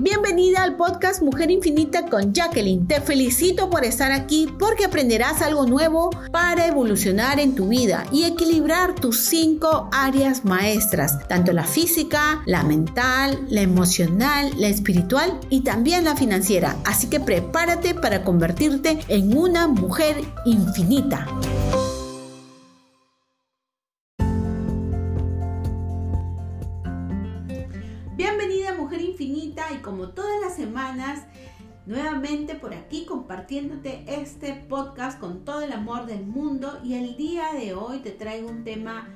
Bienvenida al podcast Mujer Infinita con Jacqueline. Te felicito por estar aquí porque aprenderás algo nuevo para evolucionar en tu vida y equilibrar tus cinco áreas maestras, tanto la física, la mental, la emocional, la espiritual y también la financiera. Así que prepárate para convertirte en una mujer infinita. Nuevamente por aquí compartiéndote este podcast con todo el amor del mundo y el día de hoy te traigo un tema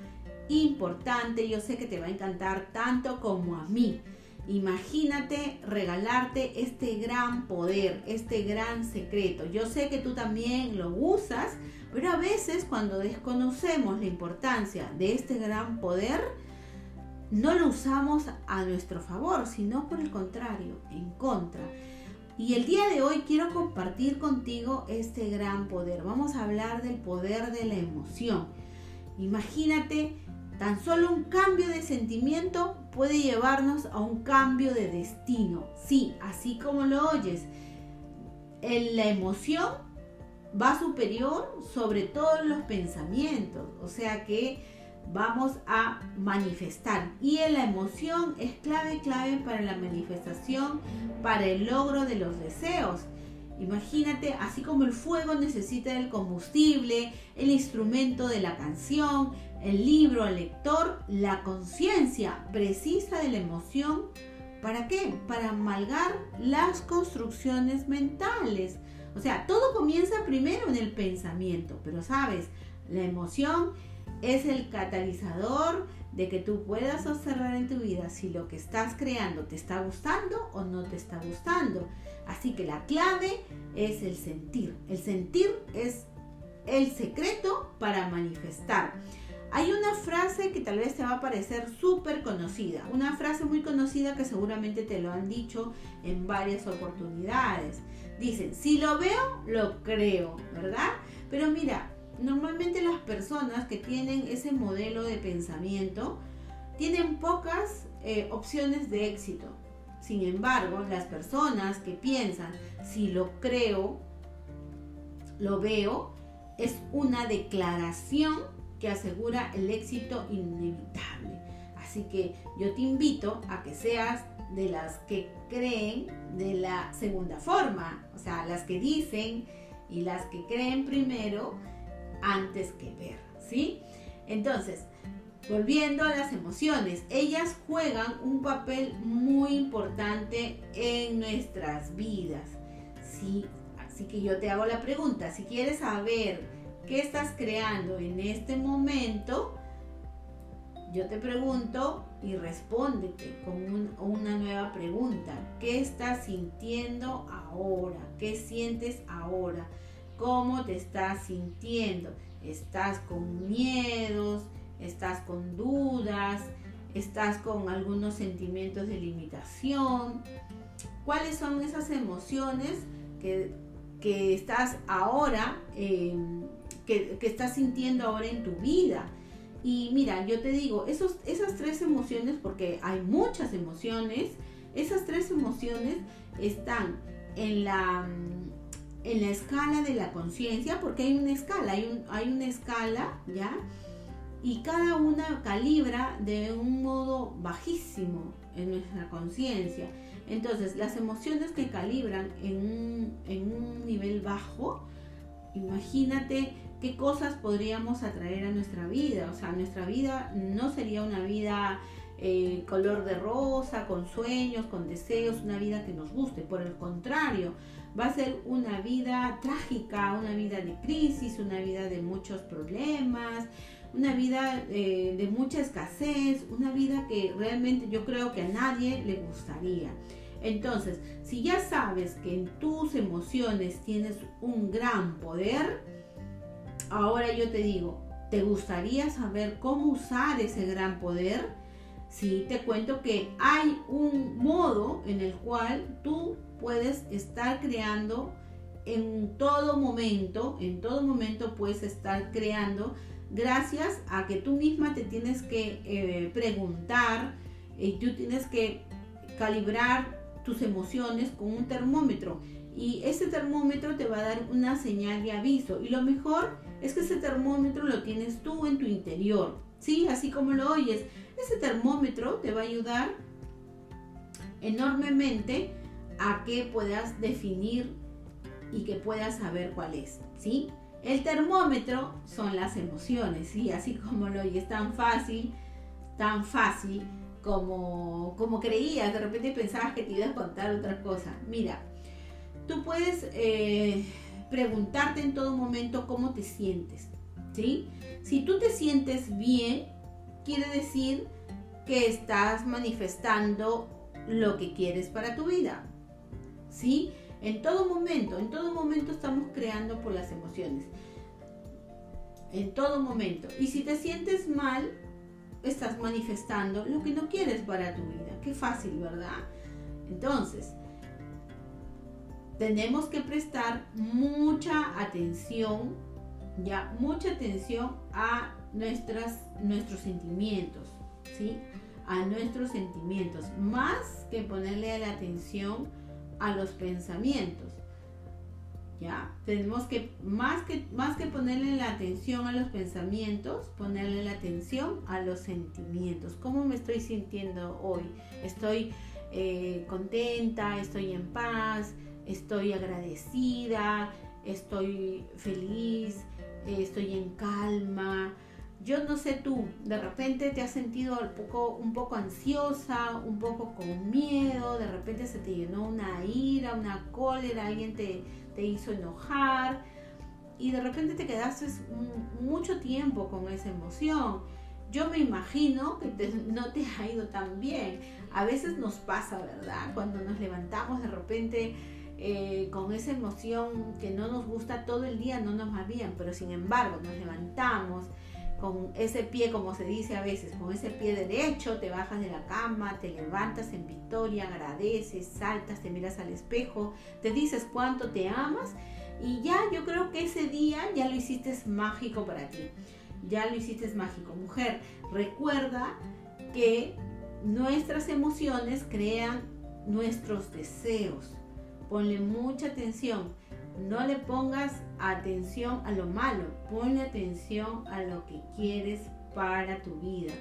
importante, yo sé que te va a encantar tanto como a mí. Imagínate regalarte este gran poder, este gran secreto. Yo sé que tú también lo usas, pero a veces cuando desconocemos la importancia de este gran poder, no lo usamos a nuestro favor, sino por el contrario, en contra. Y el día de hoy quiero compartir contigo este gran poder. Vamos a hablar del poder de la emoción. Imagínate, tan solo un cambio de sentimiento puede llevarnos a un cambio de destino. Sí, así como lo oyes. La emoción va superior sobre todos los pensamientos. O sea que vamos a manifestar. Y en la emoción es clave, clave para la manifestación, para el logro de los deseos. Imagínate, así como el fuego necesita el combustible, el instrumento de la canción, el libro, el lector, la conciencia precisa de la emoción. ¿Para qué? Para amalgar las construcciones mentales. O sea, todo comienza primero en el pensamiento, pero sabes, la emoción es el catalizador de que tú puedas observar en tu vida si lo que estás creando te está gustando o no te está gustando. Así que la clave es el sentir. El sentir es el secreto para manifestar. Hay una frase que tal vez te va a parecer súper conocida, una frase muy conocida que seguramente te lo han dicho en varias oportunidades. Dicen, si lo veo, lo creo, ¿verdad? Pero mira, normalmente las personas que tienen ese modelo de pensamiento tienen pocas eh, opciones de éxito. Sin embargo, las personas que piensan, si lo creo, lo veo, es una declaración que asegura el éxito inevitable. Así que yo te invito a que seas de las que creen de la segunda forma, o sea, las que dicen y las que creen primero antes que ver, ¿sí? Entonces, volviendo a las emociones, ellas juegan un papel muy importante en nuestras vidas, ¿sí? Así que yo te hago la pregunta, si quieres saber qué estás creando en este momento, yo te pregunto y respóndete con una nueva pregunta. ¿Qué estás sintiendo ahora? ¿Qué sientes ahora? Cómo te estás sintiendo. ¿Estás con miedos? ¿Estás con dudas? ¿Estás con algunos sentimientos de limitación? ¿Cuáles son esas emociones que, estás ahora, em, que, estás sintiendo ahora en tu vida? Y mira, yo te digo, esos, esas tres emociones, porque hay muchas emociones, esas tres emociones están en la en la escala de la conciencia, porque hay una escala, hay, un, hay una escala, ¿ya? Y cada una calibra de un modo bajísimo en nuestra conciencia. Entonces, las emociones que calibran en un, en un nivel bajo, imagínate qué cosas podríamos atraer a nuestra vida. O sea, nuestra vida no sería una vida color de rosa, con sueños, con deseos, una vida que nos guste. Por el contrario, va a ser una vida trágica, una vida de crisis, una vida de muchos problemas, una vida eh, de mucha escasez, una vida que realmente yo creo que a nadie le gustaría. Entonces, si ya sabes que en tus emociones tienes un gran poder, ahora yo te digo, ¿te gustaría saber cómo usar ese gran poder? Sí, te cuento que hay un modo en el cual tú puedes estar creando en todo momento, en todo momento puedes estar creando gracias a que tú misma te tienes que eh, preguntar y tú tienes que calibrar tus emociones con un termómetro. Y ese termómetro te va a dar una señal de aviso. Y lo mejor es que ese termómetro lo tienes tú en tu interior, ¿sí? Así como lo oyes, ese termómetro te va a ayudar enormemente a que puedas definir y que puedas saber cuál es, ¿sí? El termómetro son las emociones, ¿sí? Así como lo oyes, tan fácil, tan fácil como, como creías, de repente pensabas que te ibas a contar otra cosa. Mira, tú puedes eh, preguntarte en todo momento cómo te sientes, ¿sí? Si tú te sientes bien, quiere decir que estás manifestando lo que quieres para tu vida, ¿sí? En todo momento, en todo momento estamos creando por las emociones. En todo momento. Y si te sientes mal, estás manifestando lo que no quieres para tu vida. Qué fácil, ¿verdad? Entonces, tenemos que prestar mucha atención, ya, mucha atención a nuestras, nuestros sentimientos, ¿sí? A nuestros sentimientos, más que ponerle la atención a los pensamientos. ¿Ya? Tenemos que más, que, más que ponerle la atención a los pensamientos, ponerle la atención a los sentimientos. ¿Cómo me estoy sintiendo hoy? ¿Estoy eh, contenta? ¿Estoy en paz? ¿Estoy agradecida? ¿Estoy feliz? ¿Estoy en calma? Yo no sé tú, de repente te has sentido un poco, un poco ansiosa, un poco con miedo, de repente se te llenó una ira, una cólera, alguien te, te hizo enojar y de repente te quedaste mucho tiempo con esa emoción. Yo me imagino que no te ha ido tan bien. A veces nos pasa, ¿verdad? Cuando nos levantamos de repente eh, con esa emoción que no nos gusta todo el día, no nos va bien, pero sin embargo nos levantamos con ese pie, como se dice a veces, con ese pie derecho, te bajas de la cama, te levantas en victoria, agradeces, saltas, te miras al espejo, te dices cuánto te amas y ya yo creo que ese día ya lo hiciste mágico para ti. Ya lo hiciste mágico. Mujer, recuerda que nuestras emociones crean nuestros deseos. Ponle mucha atención no le pongas atención a lo malo, ponle atención a lo que quieres para tu vida.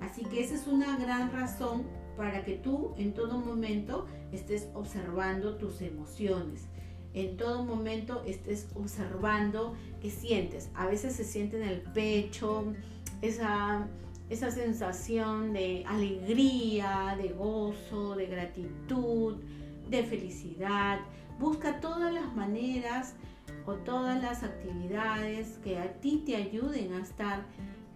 Así que esa es una gran razón para que tú en todo momento estés observando tus emociones. En todo momento estés observando qué sientes. A veces se siente en el pecho esa, esa sensación de alegría, de gozo, de gratitud, de felicidad Busca todas las maneras o todas las actividades que a ti te ayuden a estar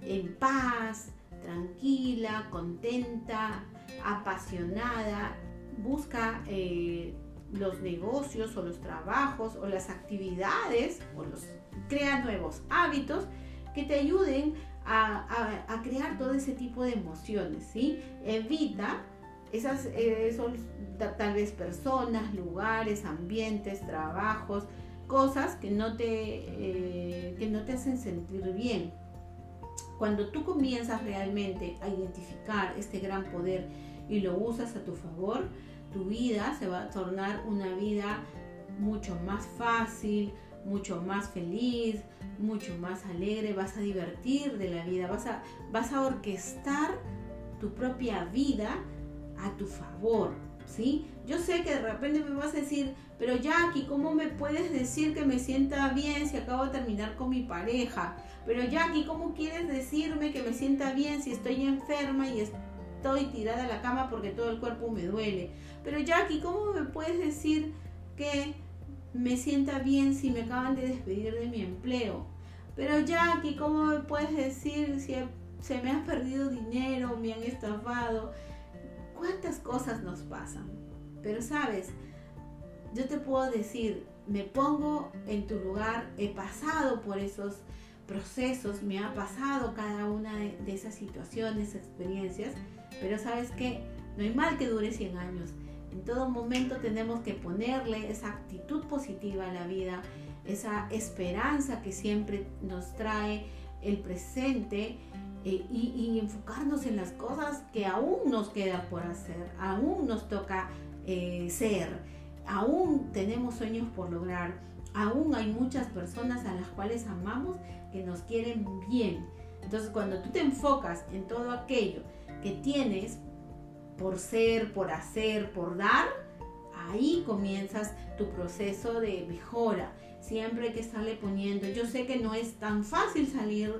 en paz, tranquila, contenta, apasionada. Busca eh, los negocios o los trabajos o las actividades o los crea nuevos hábitos que te ayuden a, crear todo ese tipo de emociones, ¿sí? Evita esas eh, son tal vez personas, lugares, ambientes, trabajos, cosas que no te, eh, que no te hacen sentir bien. Cuando tú comienzas realmente a identificar este gran poder y lo usas a tu favor, tu vida se va a tornar una vida mucho más fácil, mucho más feliz, mucho más alegre, vas a divertir de la vida, vas a, vas a orquestar tu propia vida a tu favor, ¿sí? Yo sé que de repente me vas a decir, pero Jackie, ¿cómo me puedes decir que me sienta bien si acabo de terminar con mi pareja? Pero Jackie, ¿cómo quieres decirme que me sienta bien si estoy enferma y estoy tirada a la cama porque todo el cuerpo me duele? Pero Jackie, ¿cómo me puedes decir que me sienta bien si me acaban de despedir de mi empleo? Pero Jackie, ¿cómo me puedes decir si se me ha perdido dinero, me han estafado? Cuántas cosas nos pasan. Pero sabes, yo te puedo decir, me pongo en tu lugar, he pasado por esos procesos, me ha pasado cada una de, esas situaciones, experiencias, pero sabes que no hay mal que dure 100 años. En todo momento tenemos que ponerle esa actitud positiva a la vida, esa esperanza que siempre nos trae el presente eh, y, enfocarnos en las cosas que aún nos queda por hacer, aún nos toca eh, ser, aún tenemos sueños por lograr, aún hay muchas personas a las cuales amamos que nos quieren bien. Entonces cuando tú te enfocas en todo aquello que tienes por ser, por hacer, por dar, ahí comienzas tu proceso de mejora. Siempre hay que estarle poniendo. Yo sé que no es tan fácil salir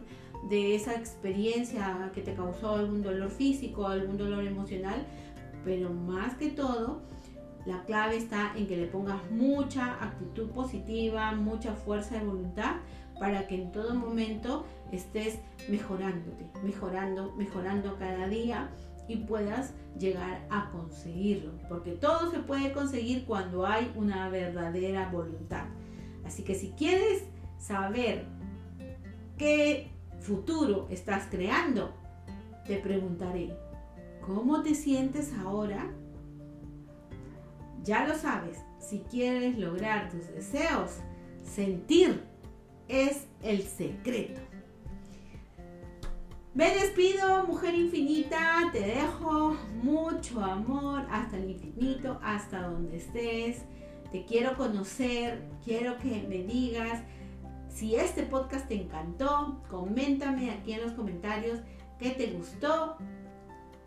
de esa experiencia que te causó algún dolor físico, algún dolor emocional, pero más que todo, la clave está en que le pongas mucha actitud positiva, mucha fuerza de voluntad para que en todo momento estés mejorándote, mejorando, mejorando cada día y puedas llegar a conseguirlo, porque todo se puede conseguir cuando hay una verdadera voluntad. Así que si quieres saber qué futuro estás creando, te preguntaré, ¿cómo te sientes ahora? Ya lo sabes, si quieres lograr tus deseos, sentir es el secreto. Me despido, mujer infinita, te dejo mucho amor hasta el infinito, hasta donde estés. Te quiero conocer, quiero que me digas si este podcast te encantó, coméntame aquí en los comentarios qué te gustó,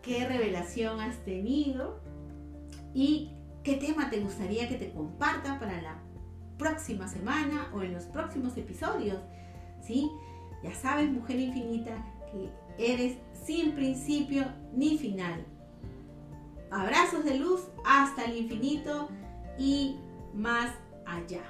qué revelación has tenido y qué tema te gustaría que te comparta para la próxima semana o en los próximos episodios. ¿Sí? Ya sabes, mujer infinita, que eres sin principio ni final. Abrazos de luz hasta el infinito y más allá.